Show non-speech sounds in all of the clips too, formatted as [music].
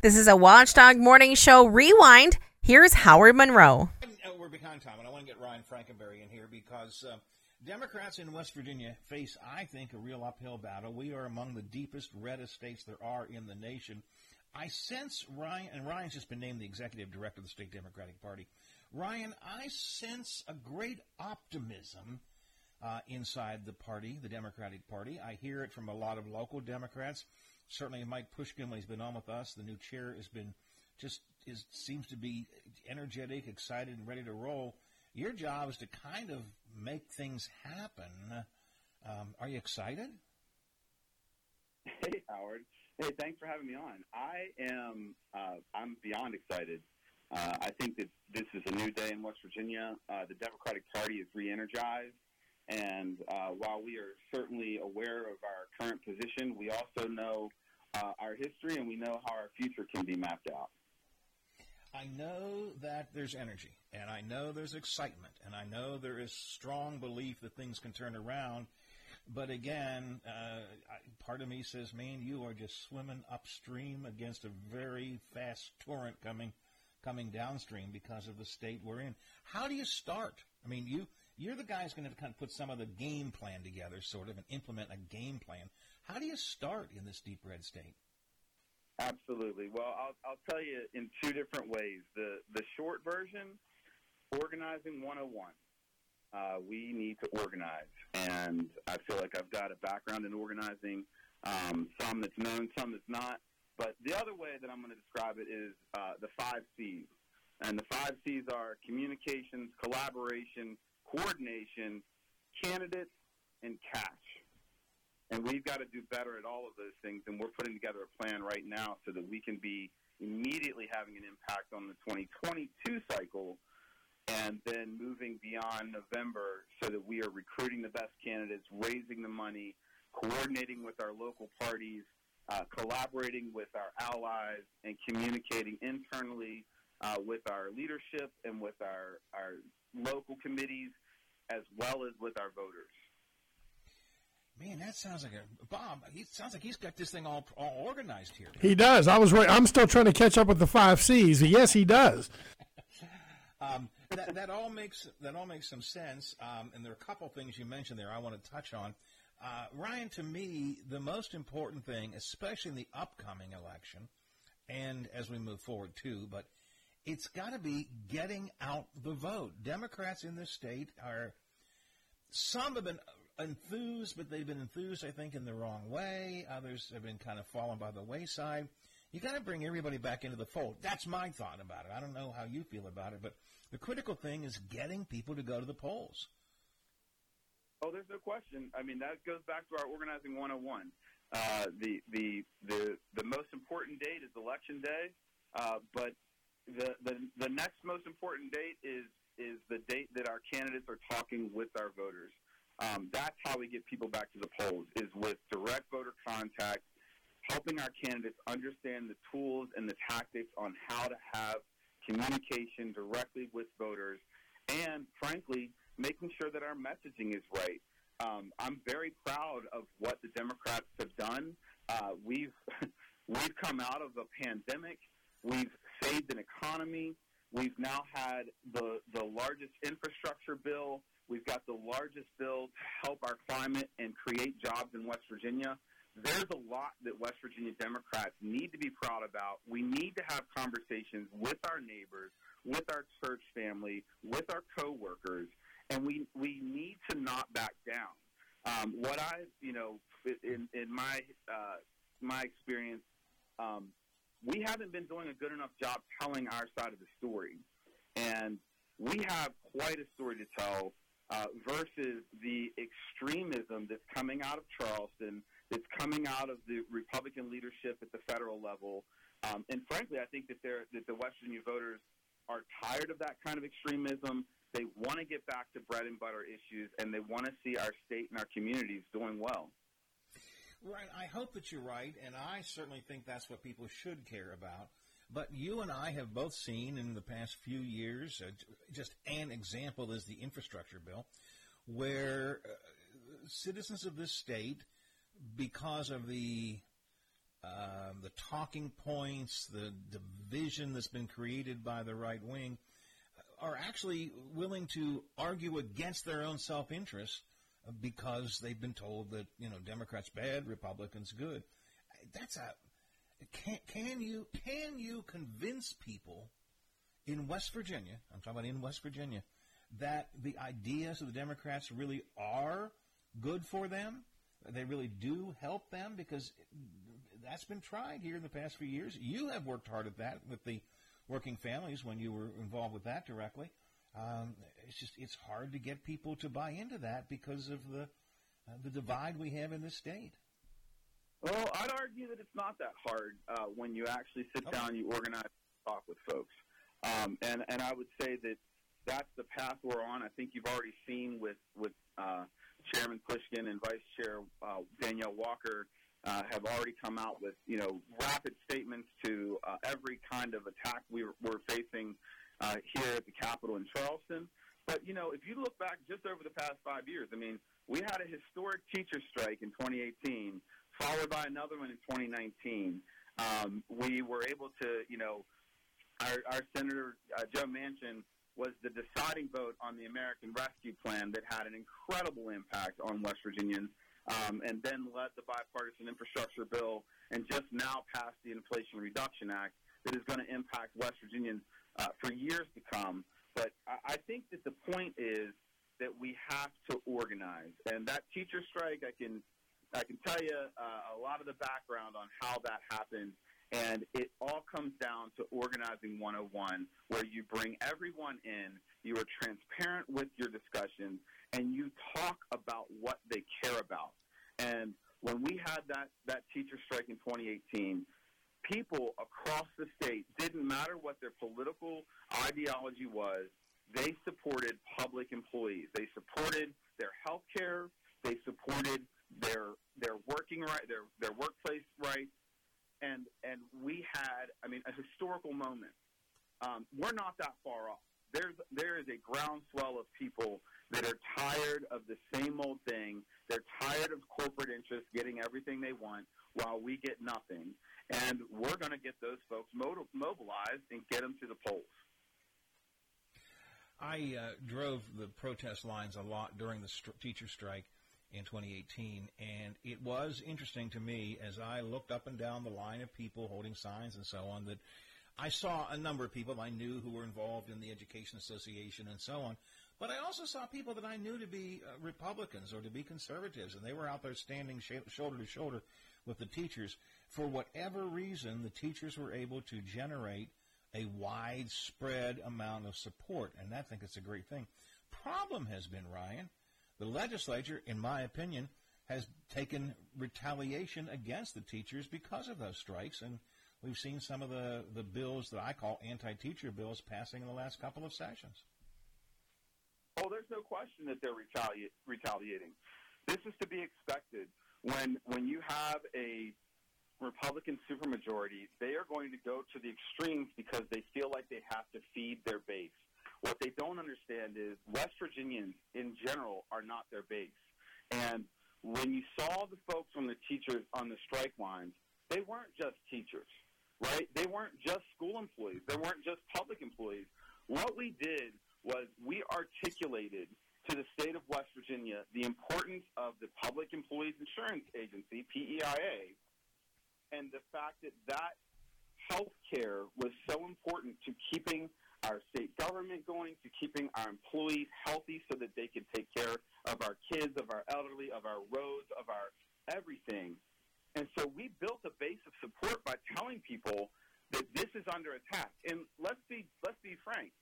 This is a Watchdog Morning Show Rewind. Here's Howard Monroe. Uh, we're behind time, and I want to get Ryan Frankenberry in here because uh, Democrats in West Virginia face, I think, a real uphill battle. We are among the deepest, reddest states there are in the nation. I sense Ryan, and Ryan's just been named the executive director of the state Democratic Party. Ryan, I sense a great optimism uh, inside the party, the Democratic Party. I hear it from a lot of local Democrats certainly Mike Pushkin, when he's been on with us, the new chair has been just is seems to be energetic, excited, and ready to roll. Your job is to kind of make things happen. Um, are you excited? Hey, Howard. Hey, thanks for having me on. I am. Uh, I'm beyond excited. Uh, I think that this is a new day in West Virginia. Uh, the Democratic Party is re-energized, and uh, while we are certainly aware of our current position, we also know uh, our history and we know how our future can be mapped out. I know that there's energy, and I know there's excitement, and I know there is strong belief that things can turn around. But again, uh, part of me says, man, you are just swimming upstream against a very fast torrent coming coming downstream because of the state we're in. How do you start? I mean, you you're the guy who's going to kind of put some of the game plan together, sort of, and implement a game plan. How do you start in this deep red state? Absolutely. Well, I'll, I'll tell you in two different ways. The the short version, organizing 101. Uh, we need to organize, and I feel like I've got a background in organizing. Um, some that's known, some that's not. But the other way that I'm going to describe it is uh, the five C's, and the five C's are communications, collaboration, coordination, candidates, and cash. And we've got to do better at all of those things. And we're putting together a plan right now so that we can be immediately having an impact on the 2022 cycle and then moving beyond November so that we are recruiting the best candidates, raising the money, coordinating with our local parties, uh, collaborating with our allies, and communicating internally uh, with our leadership and with our, our local committees as well as with our voters. Man, that sounds like a Bob. He sounds like he's got this thing all all organized here. He does. I was right. I'm still trying to catch up with the five C's. Yes, he does. [laughs] um, that, that all makes that all makes some sense. Um, and there are a couple things you mentioned there I want to touch on. Uh, Ryan, to me, the most important thing, especially in the upcoming election, and as we move forward too, but it's got to be getting out the vote. Democrats in this state are some have been enthused, but they've been enthused, I think, in the wrong way. Others have been kind of fallen by the wayside. You got to bring everybody back into the fold. That's my thought about it. I don't know how you feel about it, but the critical thing is getting people to go to the polls. Oh, there's no question. I mean, that goes back to our organizing 101. Uh, the the the the most important date is election day, uh, but the, the the next most important date is is the date that our candidates are talking with our voters. Um, that's how we get people back to the polls is with direct voter contact, helping our candidates understand the tools and the tactics on how to have communication directly with voters, and frankly, making sure that our messaging is right. Um, I'm very proud of what the Democrats have done. Uh, we've [laughs] we've come out of a pandemic. We've saved an economy. We've now had the the largest infrastructure bill We've got the largest bill to help our climate and create jobs in West Virginia. There's a lot that West Virginia Democrats need to be proud about. We need to have conversations with our neighbors, with our church family, with our coworkers, and we we need to not back down. Um, what I, you know, in, in my uh, my experience, um, we haven't been doing a good enough job telling our side of the story, and we have quite a story to tell uh, versus the extremism that's coming out of Charleston, that's coming out of the Republican leadership at the federal level. Um, and frankly, I think that, they're, that the West Virginia voters are tired of that kind of extremism. They want to get back to bread and butter issues, and they want to see our state and our communities doing well. Right. I hope that you're right, and I certainly think that's what people should care about. But you and I have both seen in the past few years, uh, just an example is the infrastructure bill, where uh, citizens of this state, because of the um, the talking points, the division that's been created by the right wing, are actually willing to argue against their own self-interest because they've been told that you know Democrats bad, Republicans good. That's a can can you can you convince people in West Virginia? I'm talking about in West Virginia that the ideas of the Democrats really are good for them. They really do help them because that's been tried here in the past few years. You have worked hard at that with the working families when you were involved with that directly. Um, it's just it's hard to get people to buy into that because of the uh, the divide we have in the state. Well, I'd argue that it's not that hard uh, when you actually sit okay. down, you organize, talk with folks, um, and and I would say that that's the path we're on. I think you've already seen with with uh, Chairman Pushkin and Vice Chair uh, Danielle Walker uh, have already come out with you know rapid statements to uh, every kind of attack we were, we're facing uh, here at the Capitol in Charleston. But you know, if you look back just over the past five years, I mean, we had a historic teacher strike in 2018, followed by another one in 2019. Um, we were able to, you know, our, our Senator uh, Joe Manchin was the deciding vote on the American Rescue Plan that had an incredible impact on West Virginians um, and then led the bipartisan infrastructure bill, and just now passed the Inflation Reduction Act that is going to impact West Virginians uh, for years to come. But I, think that the point is that we have to organize, and that teacher strike, I can I can tell you uh, a lot of the background on how that happened. And it all comes down to organizing 101, where you bring everyone in, you are transparent with your discussions, and you talk about what they care about. And when we had that, that teacher strike in 2018, people across the state, didn't matter what their political ideology was, they supported public employees. They supported their health care. They supported their their working right, their their workplace rights, and and we had, I mean, a historical moment. Um, we're not that far off. There's there is a groundswell of people that are tired of the same old thing. They're tired of corporate interests getting everything they want while we get nothing. And we're going to get those folks mobilized and get them to the polls. I uh, drove the protest lines a lot during the teacher strike in 2018, and it was interesting to me as I looked up and down the line of people holding signs and so on that I saw a number of people I knew who were involved in the Education Association and so on, but I also saw people that I knew to be uh, Republicans or to be conservatives, and they were out there standing sh- shoulder to shoulder with the teachers. For whatever reason, the teachers were able to generate a widespread amount of support, and I think it's a great thing. Problem has been, Ryan, the legislature, in my opinion, has taken retaliation against the teachers because of those strikes, and we've seen some of the, the bills that I call anti-teacher bills passing in the last couple of sessions. Oh, there's no question that they're retali- retaliating. This is to be expected. When when you have a Republican supermajority, they are going to go to the extremes because they feel like they have to feed their base. What they don't understand is West Virginians in general are not their base. And when you saw the folks from the teachers on the strike lines, they weren't just teachers, right? They weren't just school employees. They weren't just public employees. What we did was we articulated to the state of West Virginia the importance of the Public Employees Insurance Agency, PEIA, and the fact that that health care was so important to keeping our state government going, to keeping our employees healthy so that they can take care of our kids, of our elderly, of our roads, of our everything. And so we built a base of support by telling people that this is under attack. And let's be let's be frank.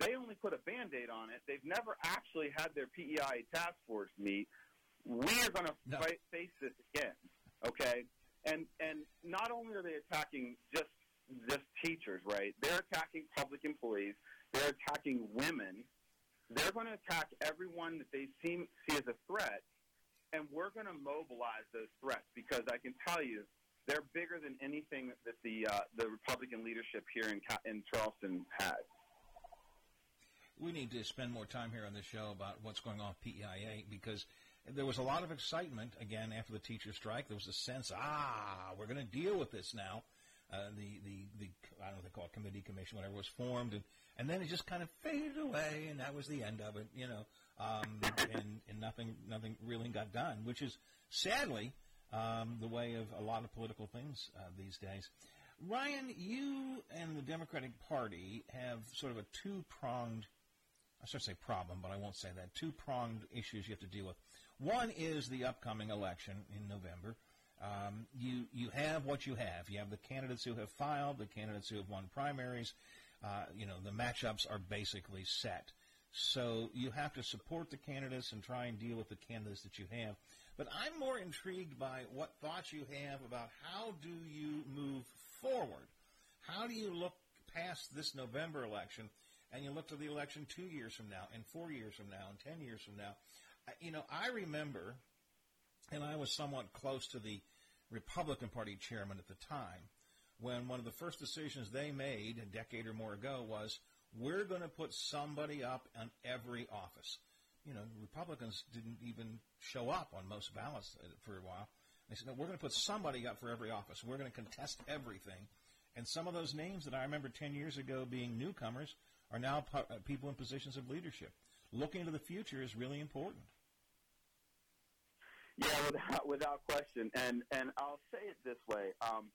They only put a band-aid on it. They've never actually had their PEI task force meet. We are going to no. face this again, okay? And and not only are they attacking just just teachers, right? They're attacking public employees. They're attacking women. They're going to attack everyone that they seem see as a threat, and we're going to mobilize those threats because I can tell you they're bigger than anything that the uh, the Republican leadership here in in Charleston has we need to spend more time here on the show about what's going on with PEIA because there was a lot of excitement again after the teacher strike. There was a sense, ah, we're going to deal with this now. Uh, the, the, the, I don't know what they call it, committee, commission, whatever was formed, and, and then it just kind of faded away, and that was the end of it, you know, um, and, and nothing, nothing really got done, which is sadly um, the way of a lot of political things uh, these days. Ryan, you and the Democratic Party have sort of a two pronged, I should say problem, but I won't say that, two pronged issues you have to deal with. One is the upcoming election in November. Um, you you have what you have. You have the candidates who have filed, the candidates who have won primaries. Uh, you know the matchups are basically set. So you have to support the candidates and try and deal with the candidates that you have. But I'm more intrigued by what thoughts you have about how do you move forward. How do you look past this November election and you look to the election two years from now and four years from now and ten years from now? You know, I remember, and I was somewhat close to the Republican Party chairman at the time, when one of the first decisions they made a decade or more ago was we're going to put somebody up on every office. You know, Republicans didn't even show up on most ballots uh, for a while. They said, no, we're going to put somebody up for every office. We're going to contest everything. And some of those names that I remember 10 years ago being newcomers are now uh, people in positions of leadership. Looking to the future is really important. Yeah, without, without question. And and I'll say it this way: um,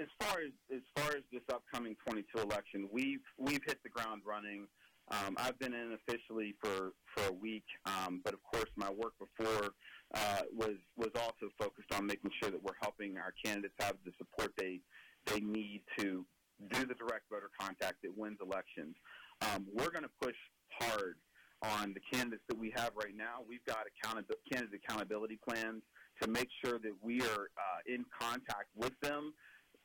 as far as as far as this upcoming 22 election, we've we've hit the ground running. Um, I've been in officially for for a week, um, but of course, my work before uh, was was also focused on making sure that we're helping our candidates have the support they they need to do the direct voter contact that wins elections. Um, we're going to push hard on the candidates that we have right now. We've got accountability, candidate accountability plans to make sure that we are uh, in contact with them,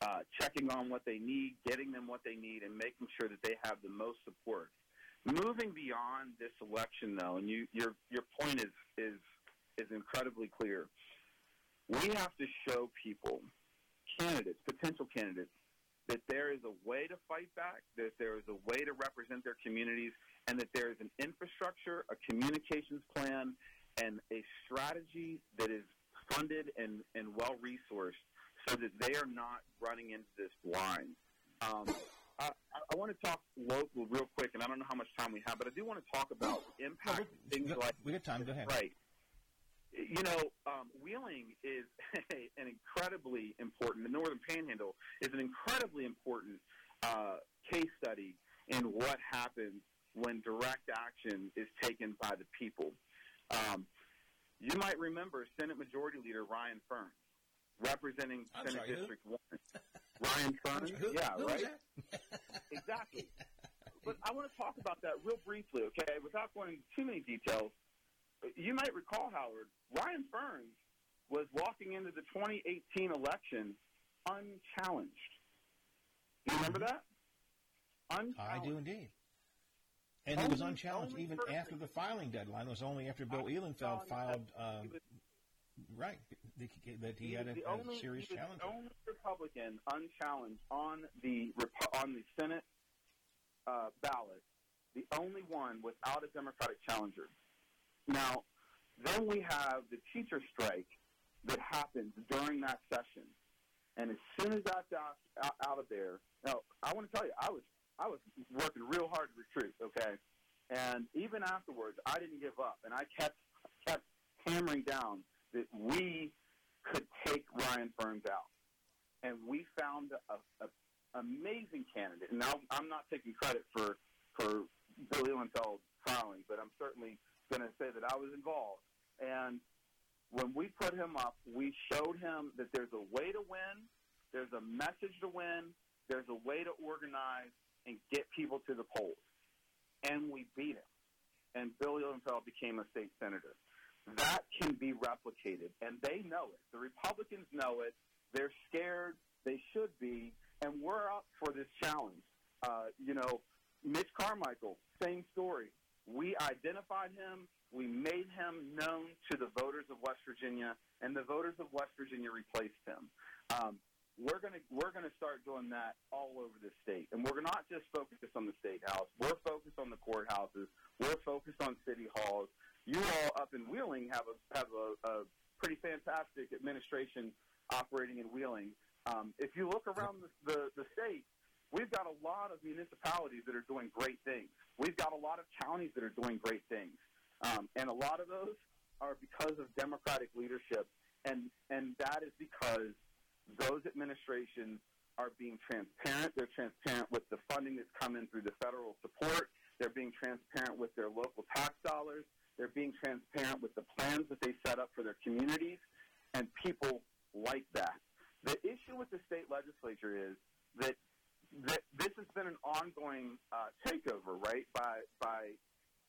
uh, checking on what they need, getting them what they need, and making sure that they have the most support. Moving beyond this election, though, and you, your your point is is is incredibly clear. We have to show people, candidates, potential candidates, that there is a way to fight back, that there is a way to represent their communities, and that there is an infrastructure, a communications plan, and a strategy that is funded and, and well resourced so that they are not running into this blind. Um, I, I, want to talk local real quick, and I don't know how much time we have, but I do want to talk about impact no, things like we got time. Go ahead. Right. You know, um, Wheeling is [laughs] an incredibly important. The Northern Panhandle is an incredibly important uh, case study in what happens when direct action is taken by the people. Um, you might remember Senate Majority Leader Ryan Ferns, representing I'm Senate sorry, District 1. Ryan [laughs] Ferns? Who, yeah, who right? [laughs] exactly. But I want to talk about that real briefly, okay, without going into too many details. You might recall, Howard, Ryan Ferns was walking into the 2018 election unchallenged. Do you remember that? Unchallenged. I do indeed. And he was unchallenged even person. after the filing deadline. It was only after Bill Ihlenfeld filed, uh, right, that he, he had a, a only, serious he challenge. The only Republican unchallenged on the on the Senate uh, ballot, the only one without a Democratic challenger. Now, then we have the teacher strike that happens during that session, and as soon as that's out, out of there, now I want to tell you, I was I was working real hard to recruit, okay? And even afterwards, I didn't give up, and I kept kept hammering down that we could take Ryan Ferns out, and we found a, a amazing candidate. And now I'm not taking credit for for Bill Ihlenfeld's filing, but I'm certainly going to say that I was involved. And when we put him up, we showed him that there's a way to win, there's a message to win, there's a way to organize, and get people to the polls. And we beat him. And Bill Ihlenfeld became a state senator. That can be replicated, and they know it. The Republicans know it. They're scared. They should be. And we're up for this challenge. Uh, you know, Mitch Carmichael, same story. We identified him. We made him known to the voters of West Virginia, and the voters of West Virginia replaced him. Um, we're going to we're going to start doing that all over the state, and we're not just focused on the state house. We're focused on the courthouses. We're focused on city halls. you all up in Wheeling have a have a, a pretty fantastic administration operating in Wheeling. Um, if you look around the, the, the state, we've got a lot of municipalities that are doing great things. We've got a lot of counties that are doing great things, um, and a lot of those are because of Democratic leadership, and and that is because those administrations are being transparent. They're transparent with the funding that's coming through the federal support. They're being transparent with their local tax dollars. They're being transparent with the plans that they set up for their communities, and people like that. The issue with the state legislature is that, that this has been an ongoing uh, takeover, right, by by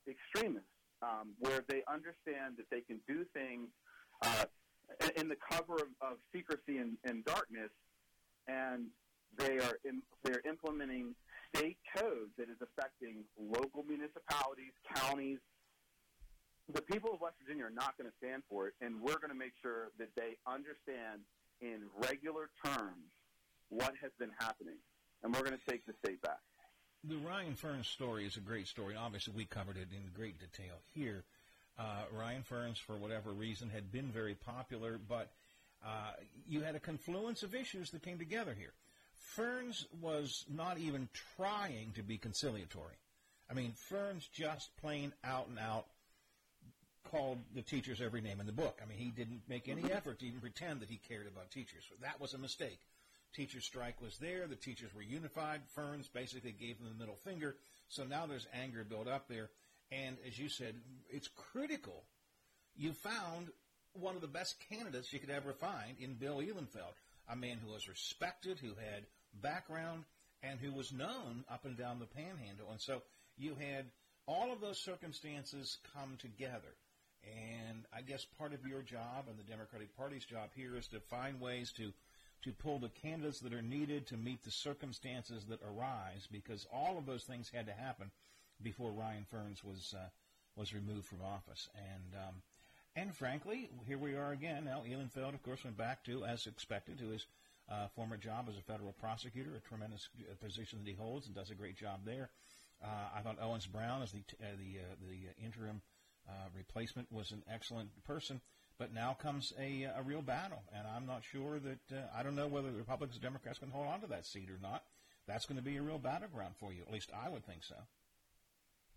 extremists, um, where they understand that they can do things uh, in the cover of, of secrecy and, and darkness, and they are in, they're implementing state codes that is affecting local municipalities, counties. The people of West Virginia are not going to stand for it, and we're going to make sure that they understand in regular terms what has been happening, and we're going to take the state back. The Ryan Ferns story is a great story. Obviously, we covered it in great detail here. Uh, Ryan Ferns, for whatever reason, had been very popular, but uh, you had a confluence of issues that came together here. Ferns was not even trying to be conciliatory. I mean, Ferns just plain out and out called the teachers every name in the book. I mean, he didn't make any effort to even pretend that he cared about teachers. That was a mistake. Teacher strike was there. The teachers were unified. Ferns basically gave them the middle finger. So now there's anger built up there. And as you said, it's critical. You found one of the best candidates you could ever find in Bill Ihlenfeld, a man who was respected, who had background, and who was known up and down the panhandle. And so you had all of those circumstances come together. And I guess part of your job and the Democratic Party's job here is to find ways to to pull the candidates that are needed to meet the circumstances that arise, because all of those things had to happen before Ryan Ferns was uh, was removed from office. And um, and frankly, here we are again. Now, Ihlenfeld, of course, went back to, as expected, to his uh, former job as a federal prosecutor, a tremendous uh, position that he holds, and does a great job there. Uh, I thought Owens Brown, as the uh, the uh, the interim replacement, was an excellent person. But now comes a, a real battle, and I'm not sure that I don't know whether the Republicans or Democrats can hold on to that seat or not. That's going to be a real battleground for you. At least I would think so.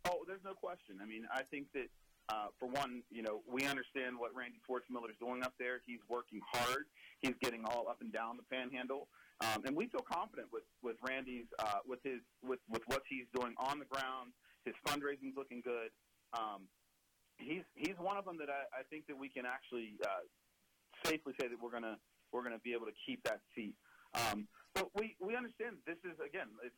Oh, there's no question. I mean, I think that uh, for one, you know, we understand what Randy Swartzmiller is doing up there. He's working hard. He's getting all up and down the panhandle, um, and we feel confident with with Randy's uh, with his with with what he's doing on the ground. His fundraising's looking good. Um, he's he's one of them that I, I think that we can actually uh, safely say that we're gonna we're gonna be able to keep that seat. Um, but we we understand this is again it's,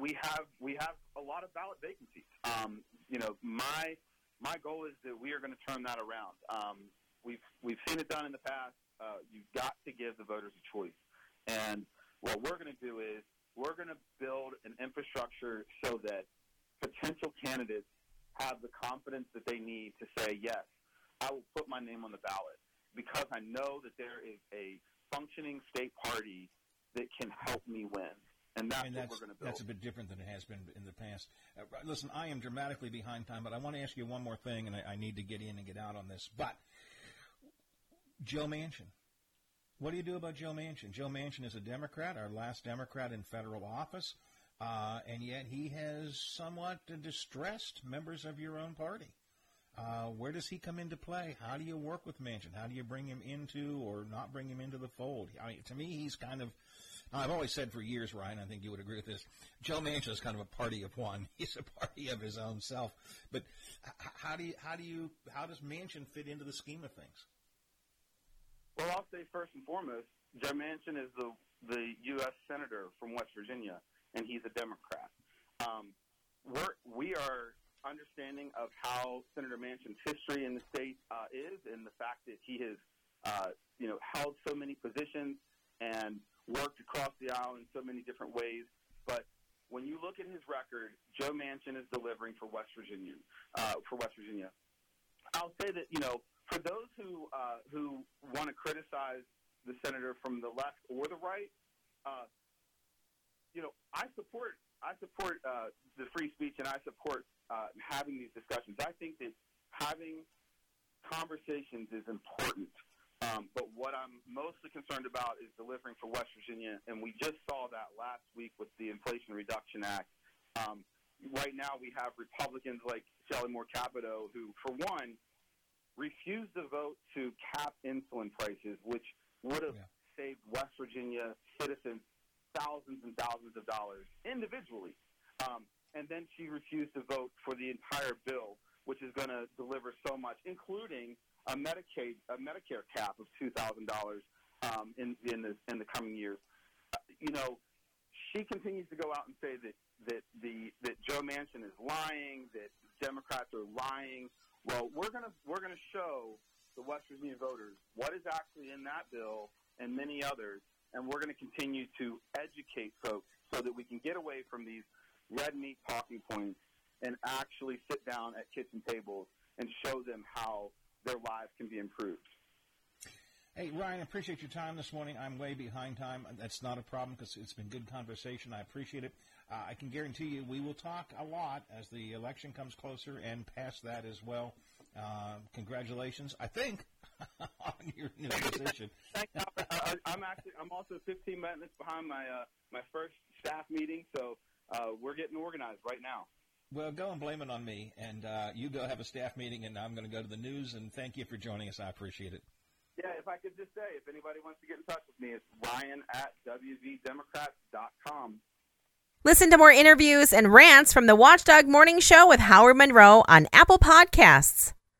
we have we have a lot of ballot vacancies. Um, you know, my my goal is that we are going to turn that around. Um, we've we've seen it done in the past. Uh, you've got to give the voters a choice, and what we're going to do is we're going to build an infrastructure so that potential candidates have the confidence that they need to say yes. I will put my name on the ballot because I know that there is a functioning state party that can help me win. And that's, and that's what we're going to build. That's a bit different than it has been in the past. Uh, listen, I am dramatically behind time, but I want to ask you one more thing, and I, I need to get in and get out on this. But Joe Manchin. What do you do about Joe Manchin? Joe Manchin is a Democrat, our last Democrat in federal office, uh, and yet he has somewhat distressed members of your own party. Uh, where does he come into play? How do you work with Manchin? How do you bring him into or not bring him into the fold? I mean, to me, he's kind of I've always said for years, Ryan, I think you would agree with this. Joe Manchin is kind of a party of one. [laughs] He's a party of his own self. But how do you how do you how does Manchin fit into the scheme of things? Well, I'll say first and foremost, Joe Manchin is the the U.S. senator from West Virginia, and he's a Democrat. Um, we're we are understanding of how Senator Manchin's history in the state uh, is, and the fact that he has, uh, you know, held so many positions and worked across the aisle in so many different ways. But when you look at his record, Joe Manchin is delivering for West Virginia. Uh, for West Virginia, I'll say that you know for those who uh, who want to criticize the senator from the left or the right, uh, you know I support I support uh, the free speech and I support uh, having these discussions. I think that having conversations is important. Um, but what I'm mostly concerned about is delivering for West Virginia, and we just saw that last week with the Inflation Reduction Act. Um, right now, we have Republicans like Shelley Moore Capito who, for one, refused to vote to cap insulin prices, which would have Yeah. saved West Virginia citizens thousands and thousands of dollars individually. Um, and then she refused to vote for the entire bill, which is going to deliver so much, including a Medicaid, a Medicare cap of two thousand dollars um, in in the in the coming years. Uh, you know, she continues to go out and say that that the that Joe Manchin is lying, that Democrats are lying. Well, we're gonna we're gonna show the West Virginia voters what is actually in that bill and many others, and we're going to continue to educate folks so that we can get away from these red meat talking points and actually sit down at kitchen tables and show them how their lives can be improved. Hey, Ryan, I appreciate your time this morning. I'm way behind time. That's not a problem because it's been good conversation. I appreciate it. Uh, I can guarantee you we will talk a lot as the election comes closer and past that as well. Uh, congratulations, I think, [laughs] on your new position. [laughs] Thanks, Albert. I, I- I'm actually I'm also 15 minutes behind my uh, my first staff meeting, so uh, we're getting organized right now. Well, go and blame it on me, and uh, you go have a staff meeting, and I'm going to go to the news. And thank you for joining us. I appreciate it. Yeah, if I could just say, if anybody wants to get in touch with me, it's Ryan at wvdemocrats.com. Listen to more interviews and rants from the Watchdog Morning Show with Howard Monroe on Apple Podcasts.